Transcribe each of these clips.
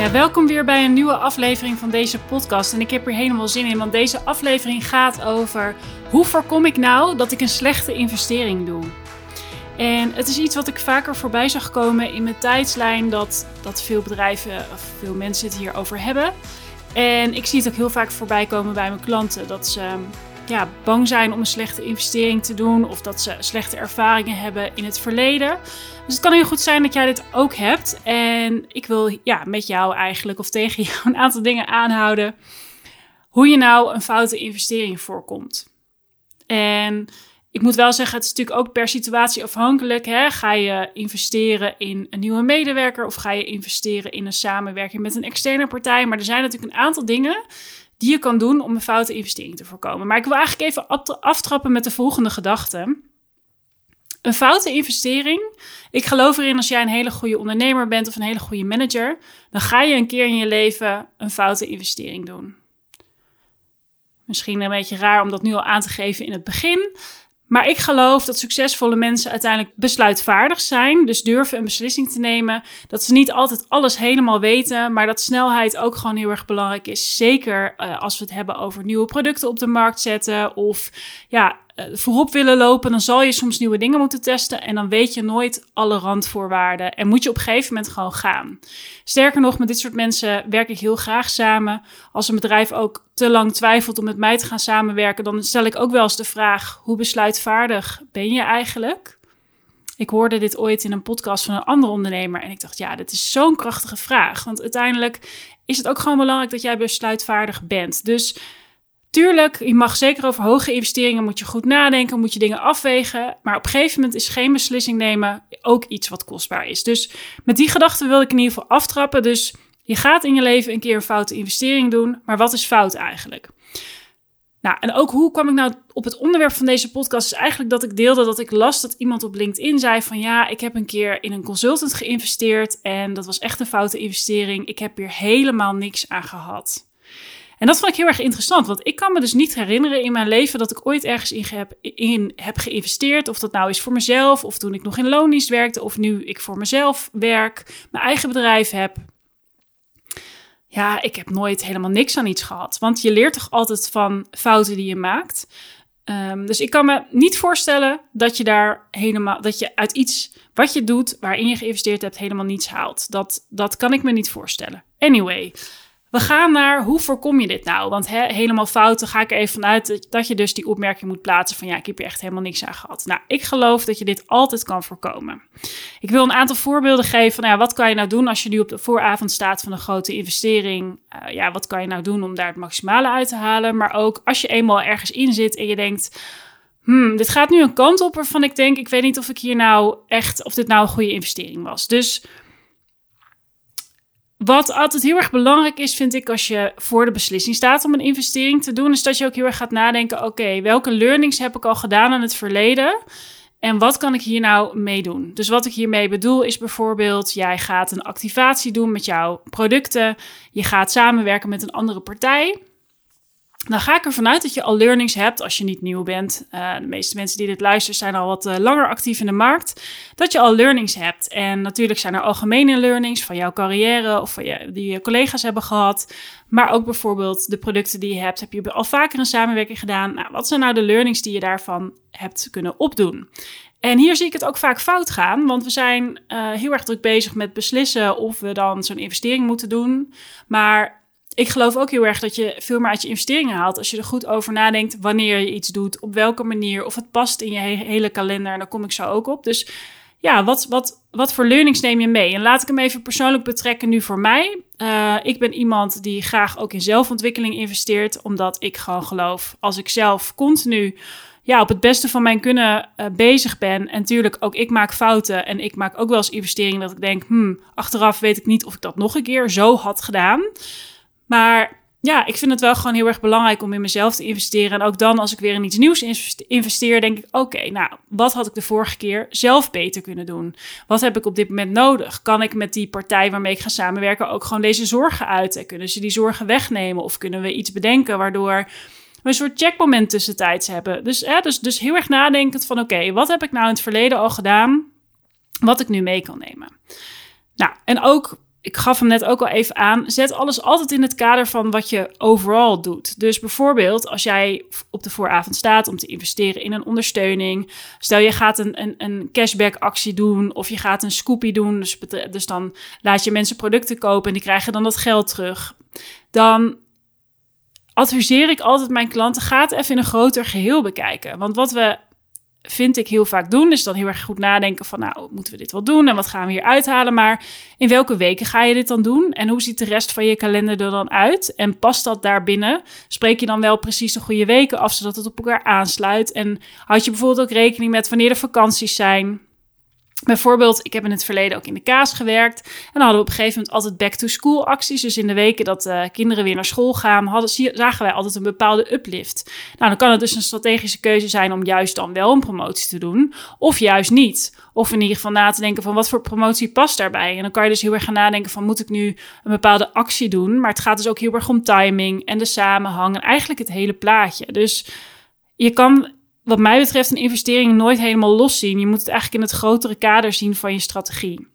Ja, welkom weer bij een nieuwe aflevering van deze podcast. En ik heb er helemaal zin in, want deze aflevering gaat over hoe voorkom ik nou dat ik een slechte investering doe. En het is iets wat ik vaker voorbij zag komen in mijn tijdslijn, dat, dat veel bedrijven of veel mensen het hierover hebben. En ik zie het ook heel vaak voorbij komen bij mijn klanten, dat ze ja, bang zijn om een slechte investering te doen of dat ze slechte ervaringen hebben in het verleden. Dus het kan heel goed zijn dat jij dit ook hebt. En ik wil ja, met jou eigenlijk of tegen jou een aantal dingen aanhouden. Hoe je nou een foute investering voorkomt. En ik moet wel zeggen, het is natuurlijk ook per situatie afhankelijk. Hè? Ga je investeren in een nieuwe medewerker of ga je investeren in een samenwerking met een externe partij? Maar er zijn natuurlijk een aantal dingen die je kan doen om een foute investering te voorkomen. Maar ik wil eigenlijk even aftrappen met de volgende gedachte. Een foute investering. Ik geloof erin als jij een hele goede ondernemer bent of een hele goede manager, dan ga je een keer in je leven een foute investering doen. Misschien een beetje raar om dat nu al aan te geven in het begin. Maar ik geloof dat succesvolle mensen uiteindelijk besluitvaardig zijn. Dus durven een beslissing te nemen. Dat ze niet altijd alles helemaal weten. Maar dat snelheid ook gewoon heel erg belangrijk is. Zeker uh, als we het hebben over nieuwe producten op de markt zetten. Of ja, voorop willen lopen. Dan zal je soms nieuwe dingen moeten testen. En dan weet je nooit alle randvoorwaarden. En moet je op een gegeven moment gewoon gaan. Sterker nog, met dit soort mensen werk ik heel graag samen. Als een bedrijf ook te lang twijfelt om met mij te gaan samenwerken, dan stel ik ook wel eens de vraag: hoe besluitvaardig ben je eigenlijk? Ik hoorde dit ooit in een podcast van een andere ondernemer en ik dacht, ja, dit is zo'n krachtige vraag. Want uiteindelijk is het ook gewoon belangrijk dat jij besluitvaardig bent. Dus tuurlijk, je mag zeker over hoge investeringen, moet je goed nadenken, moet je dingen afwegen. Maar op een gegeven moment is geen beslissing nemen ook iets wat kostbaar is. Dus met die gedachte wil ik in ieder geval aftrappen. Dus je gaat in je leven een keer een foute investering doen, maar wat is fout eigenlijk? Nou, en ook hoe kwam ik nou op het onderwerp van deze podcast? Is eigenlijk dat ik deelde dat ik las dat iemand op LinkedIn zei van ja, ik heb een keer in een consultant geïnvesteerd en dat was echt een foute investering. Ik heb hier helemaal niks aan gehad. En dat vond ik heel erg interessant, want ik kan me dus niet herinneren in mijn leven dat ik ooit ergens in heb, in heb geïnvesteerd. Of dat nou is voor mezelf, of toen ik nog in loondienst werkte, of nu ik voor mezelf werk, mijn eigen bedrijf heb ja, ik heb nooit helemaal niks aan iets gehad. Want je leert toch altijd van fouten die je maakt. Um, dus ik kan me niet voorstellen dat je daar helemaal, dat je uit iets wat je doet, waarin je geïnvesteerd hebt, helemaal niets haalt. Dat, dat kan ik me niet voorstellen. Anyway, we gaan naar hoe voorkom je dit nou? Want helemaal fouten ga ik er even vanuit dat je dus die opmerking moet plaatsen van ja, ik heb hier echt helemaal niks aan gehad. Nou, ik geloof dat je dit altijd kan voorkomen. Ik wil een aantal voorbeelden geven van ja, wat kan je nou doen als je nu op de vooravond staat van een grote investering? Uh, ja, wat kan je nou doen om daar het maximale uit te halen? Maar ook als je eenmaal ergens in zit en je denkt, hmm, dit gaat nu een kant op waarvan ik denk, ik weet niet of ik hier nou echt, of dit nou een goede investering was. Dus wat altijd heel erg belangrijk is, vind ik, als je voor de beslissing staat om een investering te doen, is dat je ook heel erg gaat nadenken: oké, welke learnings heb ik al gedaan in het verleden? En wat kan ik hier nou mee doen? Dus wat ik hiermee bedoel is bijvoorbeeld: jij gaat een activatie doen met jouw producten, je gaat samenwerken met een andere partij. Dan ga ik ervan uit dat je al learnings hebt als je niet nieuw bent. Uh, de meeste mensen die dit luisteren zijn al wat uh, langer actief in de markt. Dat je al learnings hebt. En natuurlijk zijn er algemene learnings van jouw carrière of van je, die je collega's hebben gehad. Maar ook bijvoorbeeld de producten die je hebt. Heb je al vaker een samenwerking gedaan? Nou, wat zijn nou de learnings die je daarvan hebt kunnen opdoen? En hier zie ik het ook vaak fout gaan, want we zijn uh, heel erg druk bezig met beslissen of we dan zo'n investering moeten doen. Maar ik geloof ook heel erg dat je veel meer uit je investeringen haalt. Als je er goed over nadenkt wanneer je iets doet, op welke manier, of het past in je hele kalender. En daar kom ik zo ook op. Dus ja, wat, wat, wat voor learnings neem je mee? En laat ik hem even persoonlijk betrekken nu voor mij. Uh, ik ben iemand die graag ook in zelfontwikkeling investeert, omdat ik gewoon geloof, als ik zelf continu ja, op het beste van mijn kunnen uh, bezig ben. En natuurlijk ook ik maak fouten en ik maak ook wel eens investeringen dat ik denk, hmm, achteraf weet ik niet of ik dat nog een keer zo had gedaan. Maar ja, ik vind het wel gewoon heel erg belangrijk om in mezelf te investeren. En ook dan, als ik weer in iets nieuws investeer, denk ik: oké, nou, wat had ik de vorige keer zelf beter kunnen doen? Wat heb ik op dit moment nodig? Kan ik met die partij waarmee ik ga samenwerken ook gewoon deze zorgen uiten? Kunnen ze die zorgen wegnemen? Of kunnen we iets bedenken waardoor we een soort checkmoment tussentijds hebben? Dus, hè, dus, dus heel erg nadenkend van: oké, wat heb ik nou in het verleden al gedaan? Wat ik nu mee kan nemen. Nou, en ook ik gaf hem net ook al even aan. Zet alles altijd in het kader van wat je overal doet. Dus bijvoorbeeld, als jij op de vooravond staat om te investeren in een ondersteuning. Stel je gaat een, een, een cashback actie doen of je gaat een scoopie doen. Dus, dus dan laat je mensen producten kopen en die krijgen dan dat geld terug. Dan adviseer ik altijd mijn klanten: ga het even in een groter geheel bekijken. Want wat we vind ik heel vaak doen. Dus dan heel erg goed nadenken van, nou, moeten we dit wel doen en wat gaan we hier uithalen? Maar in welke weken ga je dit dan doen? En hoe ziet de rest van je kalender er dan uit? En past dat daarbinnen? Spreek je dan wel precies de goede weken af, zodat het op elkaar aansluit? En houd je bijvoorbeeld ook rekening met wanneer de vakanties zijn? Bijvoorbeeld, ik heb in het verleden ook in de kaas gewerkt. En dan hadden we op een gegeven moment altijd back-to-school acties. Dus in de weken dat uh, kinderen weer naar school gaan, hadden, zagen wij altijd een bepaalde uplift. Nou, dan kan het dus een strategische keuze zijn om juist dan wel een promotie te doen. Of juist niet. Of in ieder geval na te denken van wat voor promotie past daarbij. En dan kan je dus heel erg gaan nadenken van moet ik nu een bepaalde actie doen. Maar het gaat dus ook heel erg om timing en de samenhang. En eigenlijk het hele plaatje. Dus je kan wat mij betreft een investering nooit helemaal los zien. Je moet het eigenlijk in het grotere kader zien van je strategie.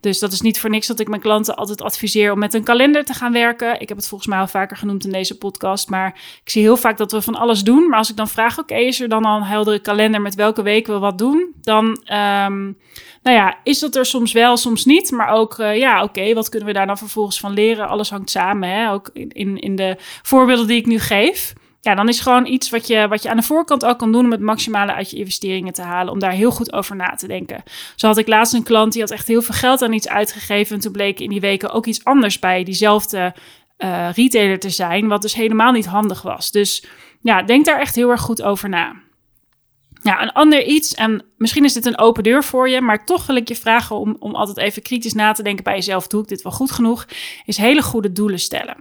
Dus dat is niet voor niks dat ik mijn klanten altijd adviseer om met een kalender te gaan werken. Ik heb het volgens mij al vaker genoemd in deze podcast. Maar ik zie heel vaak dat we van alles doen. Maar als ik dan vraag, oké, is er dan al een heldere kalender met welke weken we wat doen? Dan, um, nou ja, is dat er soms wel, soms niet. Maar ook, uh, ja, oké, wat kunnen we daar dan vervolgens van leren? Alles hangt samen, hè? ook in, in de voorbeelden die ik nu geef ja, dan is gewoon iets wat je, wat je aan de voorkant al kan doen om het maximale uit je investeringen te halen. Om daar heel goed over na te denken. Zo had ik laatst een klant die had echt heel veel geld aan iets uitgegeven. En toen bleek in die weken ook iets anders bij diezelfde uh, retailer te zijn. Wat dus helemaal niet handig was. Dus ja, denk daar echt heel erg goed over na. Ja, een ander iets, en misschien is dit een open deur voor je, maar toch wil ik je vragen om, om altijd even kritisch na te denken bij jezelf. Doe ik dit wel goed genoeg? Is hele goede doelen stellen.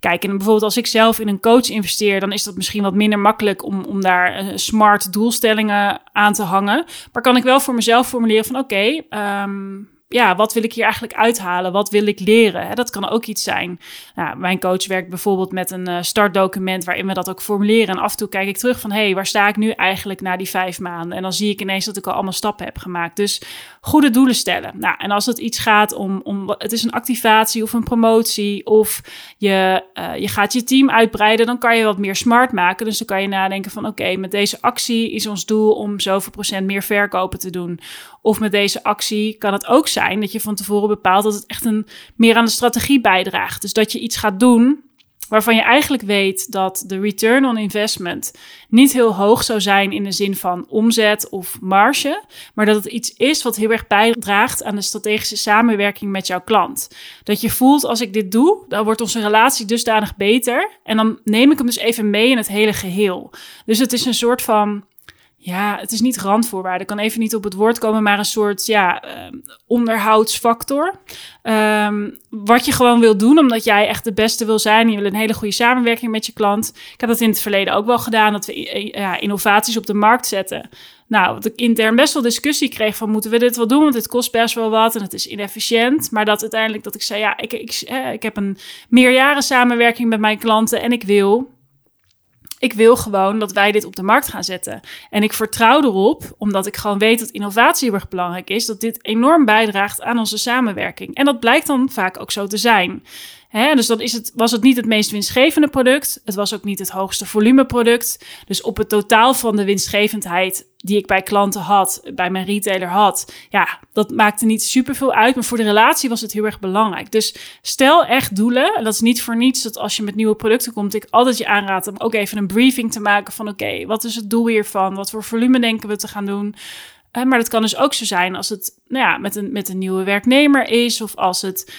Kijk, en bijvoorbeeld als ik zelf in een coach investeer, dan is dat misschien wat minder makkelijk om, om daar uh, smart doelstellingen aan te hangen. Maar kan ik wel voor mezelf formuleren van oké, okay, um, ja, wat wil ik hier eigenlijk uithalen? Wat wil ik leren? Dat kan ook iets zijn. Nou, mijn coach werkt bijvoorbeeld met een uh, startdocument waarin we dat ook formuleren. En af en toe kijk ik terug van, hé, hey, waar sta ik nu eigenlijk na die vijf maanden? En dan zie ik ineens dat ik al allemaal stappen heb gemaakt. Dus goede doelen stellen. Nou, en als het iets gaat om, om het is een activatie of een promotie of je, uh, je gaat je team uitbreiden, dan kan je wat meer smart maken. Dus dan kan je nadenken van, oké, met deze actie is ons doel om zoveel procent meer verkopen te doen. Of met deze actie kan het ook zijn dat je van tevoren bepaalt dat het echt een, meer aan de strategie bijdraagt. Dus dat je iets gaat doen waarvan je eigenlijk weet dat de return on investment niet heel hoog zou zijn in de zin van omzet of marge, maar dat het iets is wat heel erg bijdraagt aan de strategische samenwerking met jouw klant. Dat je voelt als ik dit doe, dan wordt onze relatie dusdanig beter en dan neem ik hem dus even mee in het hele geheel. Dus het is een soort van ja, het is niet randvoorwaarde. Ik kan even niet op het woord komen, maar een soort ja, uh, onderhoudsfactor. Um, wat je gewoon wil doen, omdat jij echt de beste wil zijn. Je wil een hele goede samenwerking met je klant. Ik heb dat in het verleden ook wel gedaan, dat we ja, innovaties op de markt zetten. Nou, wat ik intern best wel discussie kreeg van moeten we dit wel doen, want het kost best wel wat en het is inefficiënt. Maar dat uiteindelijk dat ik zei, ja, ik, ik, ik heb een meerjaren samenwerking met mijn klanten en ik wil ik wil gewoon dat wij dit op de markt gaan zetten. En ik vertrouw erop, omdat ik gewoon weet dat innovatie heel erg belangrijk is, dat dit enorm bijdraagt aan onze samenwerking. En dat blijkt dan vaak ook zo te zijn. Hè, dus dan is het, was het niet het meest winstgevende product. Het was ook niet het hoogste volumeproduct. Dus op het totaal van de winstgevendheid die ik bij klanten had, bij mijn retailer had, ja, dat maakte niet super veel uit. Maar voor de relatie was het heel erg belangrijk. Dus stel echt doelen. En dat is niet voor niets dat als je met nieuwe producten komt, ik altijd je aanraad om ook even een briefing te maken van oké, wat is het doel hiervan? Wat voor volume denken we te gaan doen? Maar dat kan dus ook zo zijn als het nou ja, met, een, met een nieuwe werknemer is. Of als het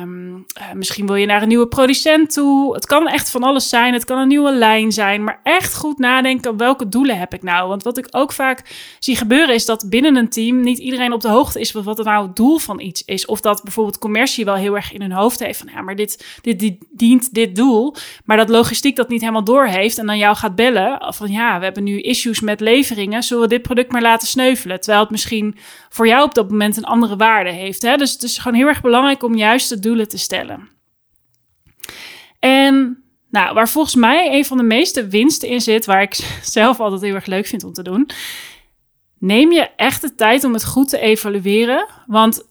um, uh, misschien wil je naar een nieuwe producent toe. Het kan echt van alles zijn. Het kan een nieuwe lijn zijn. Maar echt goed nadenken welke doelen heb ik nou. Want wat ik ook vaak zie gebeuren is dat binnen een team niet iedereen op de hoogte is van wat het nou het doel van iets is. Of dat bijvoorbeeld commercie wel heel erg in hun hoofd heeft van ja, maar dit, dit, dit dient dit doel. Maar dat logistiek dat niet helemaal door heeft en dan jou gaat bellen van ja, we hebben nu issues met leveringen. Zullen we dit product maar laten sneuvelen? Terwijl het misschien voor jou op dat moment een andere waarde heeft. Hè? Dus het is gewoon heel erg belangrijk om juist de doelen te stellen. En nou, waar volgens mij een van de meeste winsten in zit, waar ik zelf altijd heel erg leuk vind om te doen. Neem je echt de tijd om het goed te evalueren. Want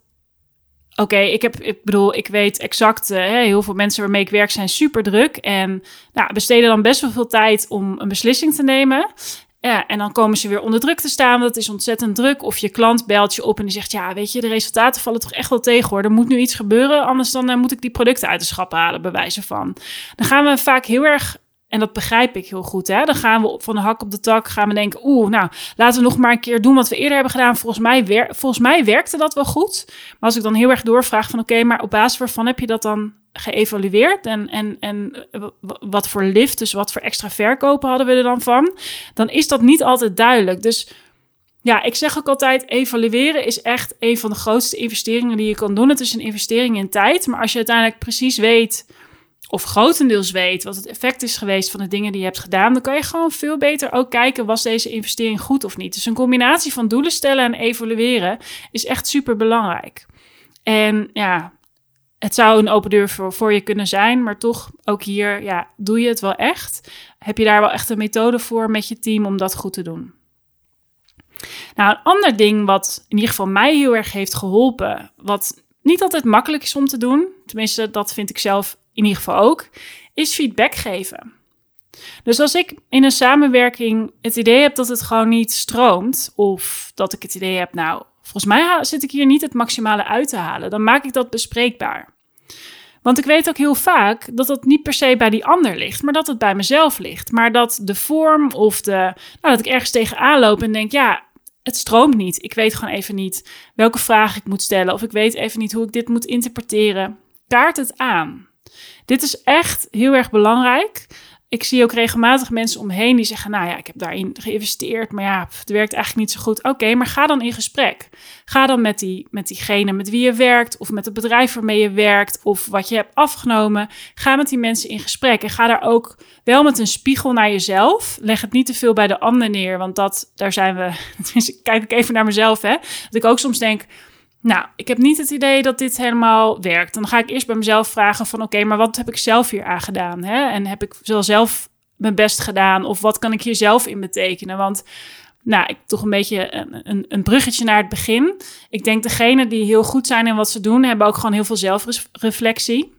oké, ik heb, ik bedoel, ik weet exact, uh, heel veel mensen waarmee ik werk zijn super druk en nou, besteden dan best wel veel tijd om een beslissing te nemen. Ja, en dan komen ze weer onder druk te staan. Dat is ontzettend druk. Of je klant belt je op en die zegt: Ja, weet je, de resultaten vallen toch echt wel tegen hoor. Er moet nu iets gebeuren. Anders dan uh, moet ik die producten uit de schap halen, bij wijze van. Dan gaan we vaak heel erg en dat begrijp ik heel goed. Hè? Dan gaan we van de hak op de tak gaan we denken... oeh, nou, laten we nog maar een keer doen wat we eerder hebben gedaan. Volgens mij, volgens mij werkte dat wel goed. Maar als ik dan heel erg doorvraag van... oké, maar op basis waarvan heb je dat dan geëvalueerd? En, en, en eh, wat voor lift, dus wat voor extra verkopen hadden we er dan van? Dan is dat niet altijd duidelijk. Dus ja, ik zeg ook altijd, evalueren is echt een van de grootste investeringen die je kan doen. Het is een investering in tijd. Maar als je uiteindelijk precies weet of grotendeels weet wat het effect is geweest van de dingen die je hebt gedaan, dan kan je gewoon veel beter ook kijken, was deze investering goed of niet. Dus een combinatie van doelen stellen en evalueren is echt super belangrijk. En ja, het zou een open deur voor, voor je kunnen zijn, maar toch ook hier, ja, doe je het wel echt? Heb je daar wel echt een methode voor met je team om dat goed te doen? Nou, een ander ding wat in ieder geval mij heel erg heeft geholpen, wat niet altijd makkelijk is om te doen, tenminste dat vind ik zelf in ieder geval ook, is feedback geven. Dus als ik in een samenwerking het idee heb dat het gewoon niet stroomt, of dat ik het idee heb, nou, volgens mij zit ik hier niet het maximale uit te halen, dan maak ik dat bespreekbaar. Want ik weet ook heel vaak dat dat niet per se bij die ander ligt, maar dat het bij mezelf ligt. Maar dat de vorm of de. Nou, dat ik ergens tegenaan loop en denk: ja, het stroomt niet. Ik weet gewoon even niet welke vraag ik moet stellen. Of ik weet even niet hoe ik dit moet interpreteren. Kaart het aan. Dit is echt heel erg belangrijk. Ik zie ook regelmatig mensen omheen die zeggen: Nou ja, ik heb daarin geïnvesteerd, maar ja, het werkt eigenlijk niet zo goed. Oké, maar ga dan in gesprek. Ga dan met, die, met diegene met wie je werkt, of met het bedrijf waarmee je werkt, of wat je hebt afgenomen. Ga met die mensen in gesprek en ga daar ook wel met een spiegel naar jezelf. Leg het niet te veel bij de ander neer, want dat, daar zijn we. Tenminste, kijk ik even naar mezelf, hè. Dat ik ook soms denk nou, ik heb niet het idee dat dit helemaal werkt. Dan ga ik eerst bij mezelf vragen van oké, maar wat heb ik zelf hier aan gedaan? Hè? En heb ik zelf mijn best gedaan? Of wat kan ik hier zelf in betekenen? Want nou, ik toch een beetje een, een, een bruggetje naar het begin. Ik denk degenen die heel goed zijn in wat ze doen, hebben ook gewoon heel veel zelfreflectie.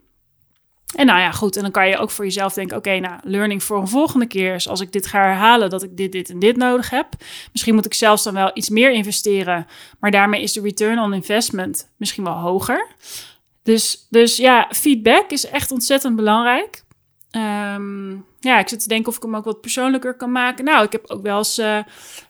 En nou ja, goed. En dan kan je ook voor jezelf denken: oké, nou, learning voor een volgende keer is als ik dit ga herhalen, dat ik dit, dit en dit nodig heb. Misschien moet ik zelfs dan wel iets meer investeren, maar daarmee is de return on investment misschien wel hoger. Dus, dus ja, feedback is echt ontzettend belangrijk. Um, ja, ik zit te denken of ik hem ook wat persoonlijker kan maken. Nou, ik heb ook wel eens. Uh,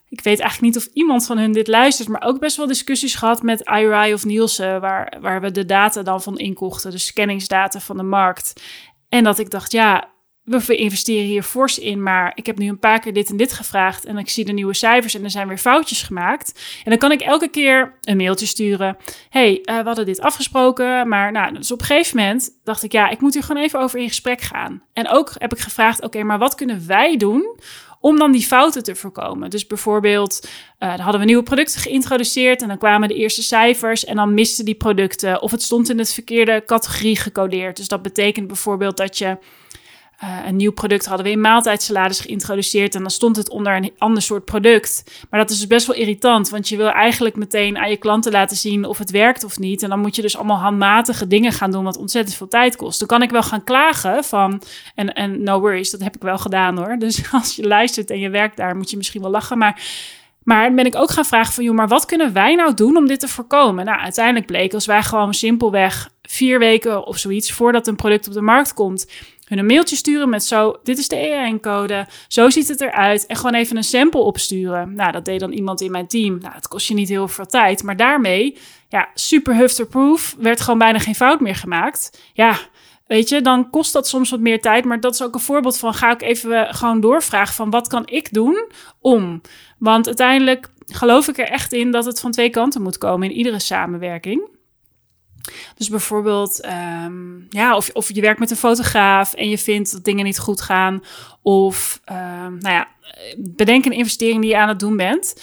ik weet eigenlijk niet of iemand van hun dit luistert, maar ook best wel discussies gehad met IRI of Nielsen, waar, waar we de data dan van inkochten, de scanningsdata van de markt. En dat ik dacht, ja, we investeren hier fors in, maar ik heb nu een paar keer dit en dit gevraagd en ik zie de nieuwe cijfers en er zijn weer foutjes gemaakt. En dan kan ik elke keer een mailtje sturen. hey, uh, we hadden dit afgesproken, maar nou, dus op een gegeven moment dacht ik, ja, ik moet hier gewoon even over in gesprek gaan. En ook heb ik gevraagd, oké, maar wat kunnen wij doen om dan die fouten te voorkomen. Dus bijvoorbeeld, uh, dan hadden we nieuwe producten geïntroduceerd en dan kwamen de eerste cijfers en dan misten die producten of het stond in het verkeerde categorie gecodeerd. Dus dat betekent bijvoorbeeld dat je uh, een nieuw product hadden we in maaltijdsalades geïntroduceerd en dan stond het onder een ander soort product. Maar dat is dus best wel irritant, want je wil eigenlijk meteen aan je klanten laten zien of het werkt of niet. En dan moet je dus allemaal handmatige dingen gaan doen, wat ontzettend veel tijd kost. Dan kan ik wel gaan klagen van, en, en no worries, dat heb ik wel gedaan hoor. Dus als je luistert en je werkt daar, moet je misschien wel lachen, maar... Maar ben ik ook gaan vragen van, joh, maar wat kunnen wij nou doen om dit te voorkomen? Nou, uiteindelijk bleek als wij gewoon simpelweg vier weken of zoiets voordat een product op de markt komt, hun een mailtje sturen met zo, dit is de EIN-code, zo ziet het eruit. En gewoon even een sample opsturen. Nou, dat deed dan iemand in mijn team. Nou, het kost je niet heel veel tijd. Maar daarmee, ja, super hufterproof, werd gewoon bijna geen fout meer gemaakt. Ja, weet je, dan kost dat soms wat meer tijd. Maar dat is ook een voorbeeld van, ga ik even gewoon doorvragen van, wat kan ik doen om? Want uiteindelijk geloof ik er echt in dat het van twee kanten moet komen in iedere samenwerking. Dus bijvoorbeeld, um, ja, of, of je werkt met een fotograaf en je vindt dat dingen niet goed gaan. Of, um, nou ja, bedenk een investering die je aan het doen bent.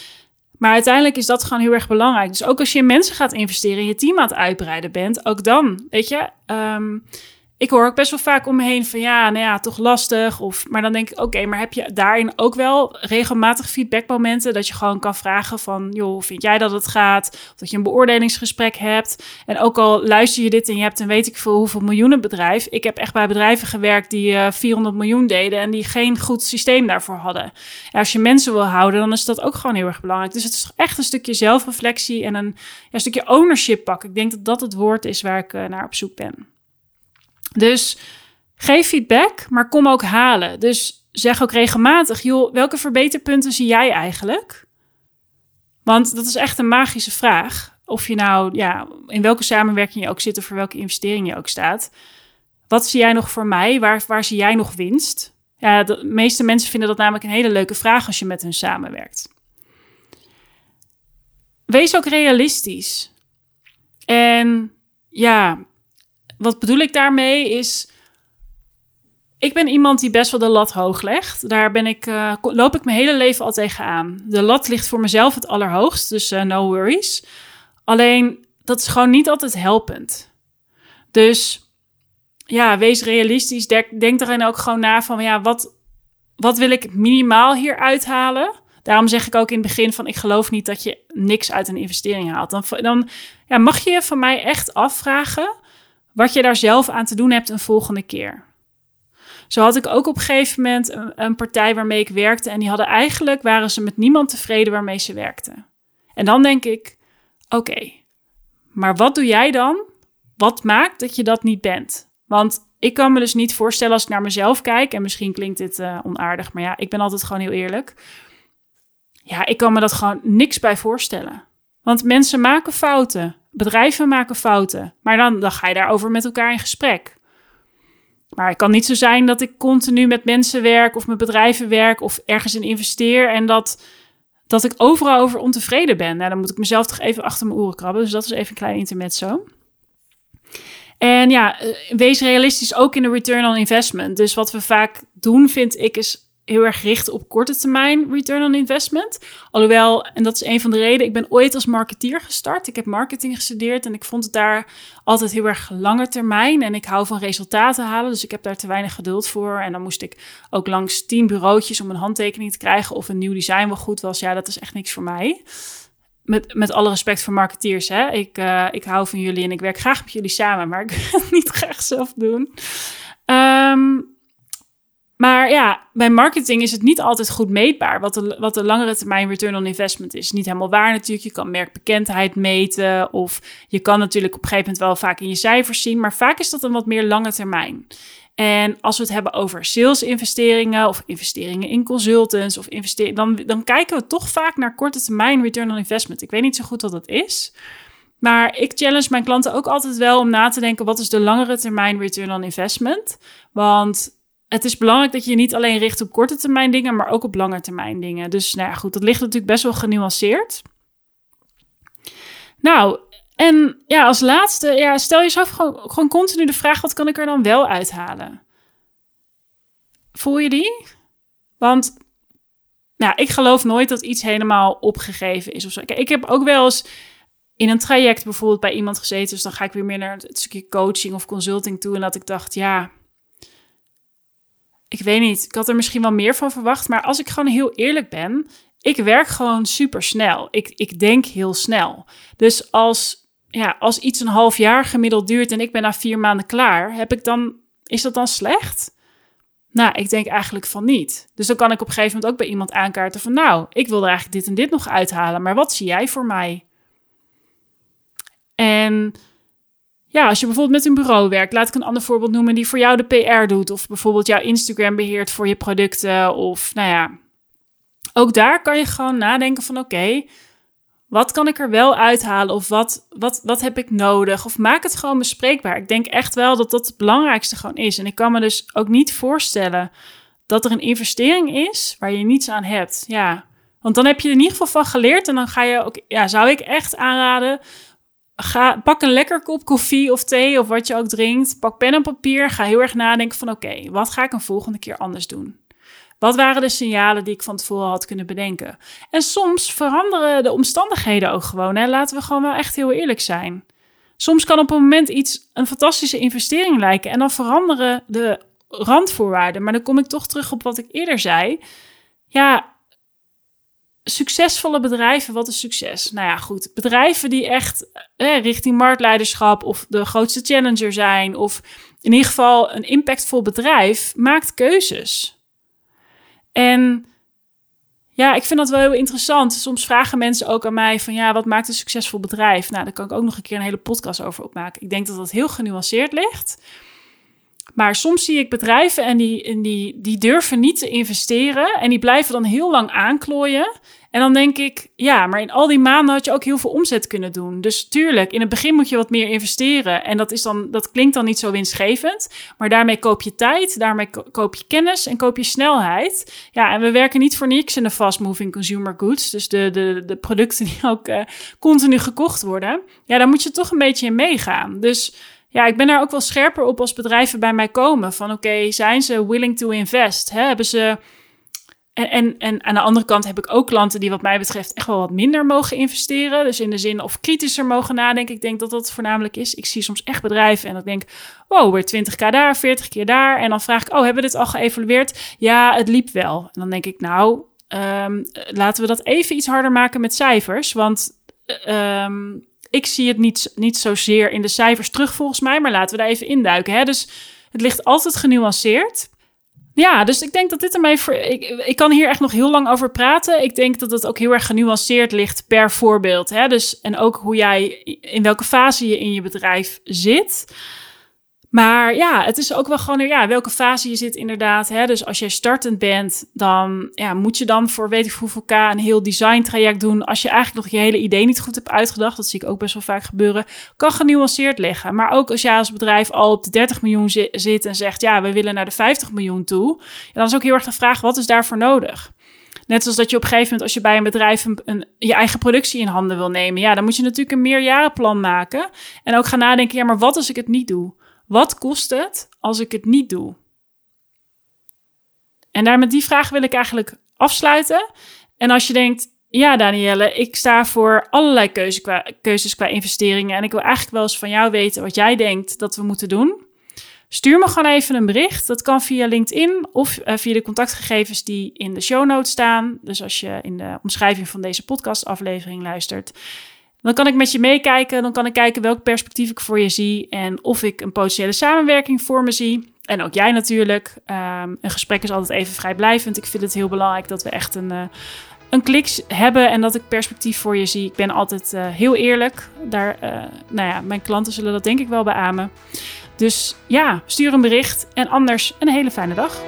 Maar uiteindelijk is dat gewoon heel erg belangrijk. Dus ook als je in mensen gaat investeren, je team aan het uitbreiden bent, ook dan, weet je, um, ik hoor ook best wel vaak om me heen van ja, nou ja, toch lastig. Of, maar dan denk ik, oké, maar heb je daarin ook wel regelmatig feedbackmomenten dat je gewoon kan vragen van, joh, vind jij dat het gaat? Of dat je een beoordelingsgesprek hebt. En ook al luister je dit en je hebt een weet ik veel hoeveel miljoenen bedrijf. Ik heb echt bij bedrijven gewerkt die uh, eh, 400 miljoen deden en die geen goed systeem daarvoor hadden. En als je mensen wil houden, dan is dat ook gewoon heel erg belangrijk. Dus het is echt een stukje zelfreflectie en een, ja, stukje ownership pakken. Ik denk dat dat het woord is waar ik uh, naar op zoek ben. Dus geef feedback, maar kom ook halen. Dus zeg ook regelmatig, joh, welke verbeterpunten zie jij eigenlijk? Want dat is echt een magische vraag. Of je nou, ja, in welke samenwerking je ook zit of voor welke investering je ook staat. Wat zie jij nog voor mij? Waar, waar zie jij nog winst? Ja, de meeste mensen vinden dat namelijk een hele leuke vraag als je met hun samenwerkt. Wees ook realistisch. En ja, wat bedoel ik daarmee is. Ik ben iemand die best wel de lat hoog legt. Daar ben ik, uh, loop ik mijn hele leven al tegenaan. De lat ligt voor mezelf het allerhoogst, dus uh, no worries. Alleen dat is gewoon niet altijd helpend. Dus ja, wees realistisch. Denk, denk erin ook gewoon na van ja, wat, wat wil ik minimaal hier uithalen? Daarom zeg ik ook in het begin van ik geloof niet dat je niks uit een investering haalt. Dan, dan ja, mag je van mij echt afvragen wat je daar zelf aan te doen hebt een volgende keer. Zo had ik ook op een gegeven moment een, een partij waarmee ik werkte en die hadden eigenlijk, waren ze met niemand tevreden waarmee ze werkten. En dan denk ik, oké, maar wat doe jij dan? Wat maakt dat je dat niet bent? Want ik kan me dus niet voorstellen als ik naar mezelf kijk, en misschien klinkt dit uh, onaardig, maar ja, ik ben altijd gewoon heel eerlijk. Ja, ik kan me dat gewoon niks bij voorstellen. Want mensen maken fouten. Bedrijven maken fouten, maar dan, ga je daarover met elkaar in gesprek. Maar het kan niet zo zijn dat ik continu met mensen werk of met bedrijven werk of ergens in investeer en dat, dat ik overal over ontevreden ben. Nou, dan moet ik mezelf toch even achter mijn oren krabben. Dus dat is even een klein intermezzo. En ja, eh, wees realistisch ook in de return on investment. Dus wat we vaak doen, vind ik, is heel erg richten op korte termijn return on investment. Alhoewel, en dat is een van de redenen, ik ben ooit als marketeer gestart. Ik heb marketing gestudeerd en ik vond het daar altijd heel erg lange termijn. En ik hou van resultaten halen, dus ik heb daar te weinig geduld voor. En dan moest ik ook langs tien bureautjes om een handtekening te krijgen of een nieuw design wel goed was. Ja, dat is echt niks voor mij. Met, met alle respect voor marketeers, hè. Ik, uh, ik hou van jullie en ik werk graag met jullie samen, maar ik wil het niet graag zelf doen. Um, maar ja, bij marketing is het niet altijd goed meetbaar wat de, wat de langere termijn return on investment is. Niet helemaal waar natuurlijk. Je kan merkbekendheid meten of je kan natuurlijk op een gegeven moment wel vaak in je cijfers zien, maar vaak is dat een wat meer lange termijn. En als we het hebben over sales-investeringen of investeringen in consultants of investeringen, dan, dan kijken we toch vaak naar korte termijn return on investment. Ik weet niet zo goed wat dat is. Maar ik challenge mijn klanten ook altijd wel om na te denken: wat is de langere termijn return on investment? Want het is belangrijk dat je je niet alleen richt op korte termijn dingen, maar ook op lange termijn dingen. Dus nou ja, goed, dat ligt natuurlijk best wel genuanceerd. Nou, en ja, als laatste, ja, stel jezelf gewoon, gewoon continu de vraag: wat kan ik er dan wel uithalen? Voel je die? Want nou, ik geloof nooit dat iets helemaal opgegeven is of zo. ik heb ook wel eens in een traject bijvoorbeeld bij iemand gezeten, dus dan ga ik weer meer naar het stukje coaching of consulting toe en dat ik dacht, ja ik weet niet, ik had er misschien wel meer van verwacht. Maar als ik gewoon heel eerlijk ben, ik werk gewoon super snel. Ik, ik denk heel snel. Dus als, ja, als iets een half jaar gemiddeld duurt en ik ben na vier maanden klaar, heb ik dan, is dat dan slecht? Nou, ik denk eigenlijk van niet. Dus dan kan ik op een gegeven moment ook bij iemand aankaarten van, nou, ik wil er eigenlijk dit en dit nog uithalen, maar wat zie jij voor mij? En ja, als je bijvoorbeeld met een bureau werkt, laat ik een ander voorbeeld noemen die voor jou de PR doet. Of bijvoorbeeld jouw Instagram beheert voor je producten. Of nou ja, ook daar kan je gewoon nadenken van oké, wat kan ik er wel uithalen? Of wat, wat, wat heb ik nodig? Of maak het gewoon bespreekbaar. Ik denk echt wel dat dat het belangrijkste gewoon is. En ik kan me dus ook niet voorstellen dat er een investering is waar je niets aan hebt. Ja, want dan heb je er in ieder geval van geleerd. En dan ga je ook, ja, zou ik echt aanraden Ga, pak een lekker kop koffie of thee of wat je ook drinkt. Pak pen en papier. Ga heel erg nadenken van oké, wat ga ik een volgende keer anders doen? Wat waren de signalen die ik van tevoren had kunnen bedenken? En soms veranderen de omstandigheden ook gewoon. Hè? Laten we gewoon wel echt heel eerlijk zijn. Soms kan op een moment iets een fantastische investering lijken en dan veranderen de randvoorwaarden. Maar dan kom ik toch terug op wat ik eerder zei. Ja, succesvolle bedrijven, wat is succes? Nou ja, goed. Bedrijven die echt eh, richting marktleiderschap of de grootste challenger zijn, of in ieder geval een impactvol bedrijf, maakt keuzes. En ja, ik vind dat wel heel interessant. Soms vragen mensen ook aan mij van ja, wat maakt een succesvol bedrijf? Nou, daar kan ik ook nog een keer een hele podcast over opmaken. Ik denk dat dat heel genuanceerd ligt. Maar soms zie ik bedrijven en die, die, die durven niet te investeren en die blijven dan heel lang aanklooien. En dan denk ik, ja, maar in al die maanden had je ook heel veel omzet kunnen doen. Dus tuurlijk, in het begin moet je wat meer investeren. En dat, is dan, dat klinkt dan niet zo winstgevend. Maar daarmee koop je tijd, daarmee koop je kennis en koop je snelheid. Ja, en we werken niet voor niks in de fast-moving consumer goods. Dus de, de, de producten die ook uh, continu gekocht worden. Ja, daar moet je toch een beetje in meegaan. Dus ja, ik ben daar ook wel scherper op als bedrijven bij mij komen. Van oké, zijn ze willing to invest? Hebben ze. En, en, en aan de andere kant heb ik ook klanten die, wat mij betreft, echt wel wat minder mogen investeren. Dus in de zin of kritischer mogen nadenken. Ik denk dat dat voornamelijk is. Ik zie soms echt bedrijven en ik denk, wow, weer 20k daar, 40 keer daar. En dan vraag ik, oh, hebben we dit al geëvalueerd? Ja, het liep wel. En dan denk ik, nou, um, laten we dat even iets harder maken met cijfers. Want um, ik zie het niet, niet zozeer in de cijfers terug volgens mij, maar laten we daar even induiken. Hè? Dus het ligt altijd genuanceerd. Ja, dus ik denk dat dit ermee voor. Ik, ik kan hier echt nog heel lang over praten. Ik denk dat het ook heel erg genuanceerd ligt per voorbeeld. Hè? Dus, en ook hoe jij, in welke fase je in je bedrijf zit. Maar ja, het is ook wel gewoon, ja, welke fase je zit inderdaad. Hè? Dus als jij startend bent, dan ja, moet je dan voor weet ik hoeveel k een heel design traject doen. Als je eigenlijk nog je hele idee niet goed hebt uitgedacht, dat zie ik ook best wel vaak gebeuren, kan genuanceerd liggen. Maar ook als jij als bedrijf al op de 30 miljoen zit en zegt, ja, we willen naar de 50 miljoen toe. dan is ook heel erg de vraag, wat is daarvoor nodig? Net zoals dat je op een gegeven moment, als je bij een bedrijf een, een, je eigen productie in handen wil nemen, ja, dan moet je natuurlijk een meerjarenplan maken. En ook gaan nadenken, ja, maar wat als ik het niet doe? Wat kost het als ik het niet doe? En daar met die vraag wil ik eigenlijk afsluiten. En als je denkt, ja Danielle, ik sta voor allerlei keuzes qua, investeringen en ik wil eigenlijk wel eens van jou weten wat jij denkt dat we moeten doen. Stuur me gewoon even een bericht. Dat kan via LinkedIn of uh, via de contactgegevens die in de show notes staan. Dus als je in de omschrijving van deze podcastaflevering luistert. Dan kan ik met je meekijken. Dan kan ik kijken welk perspectief ik voor je zie. En of ik een potentiële samenwerking voor me zie. En ook jij natuurlijk. Um, een gesprek is altijd even vrijblijvend. Ik vind het heel belangrijk dat we echt een, uh, een klik hebben. En dat ik perspectief voor je zie. Ik ben altijd uh, heel eerlijk. Daar, uh, nou ja, mijn klanten zullen dat denk ik wel beamen. Dus ja, stuur een bericht. En anders een hele fijne dag.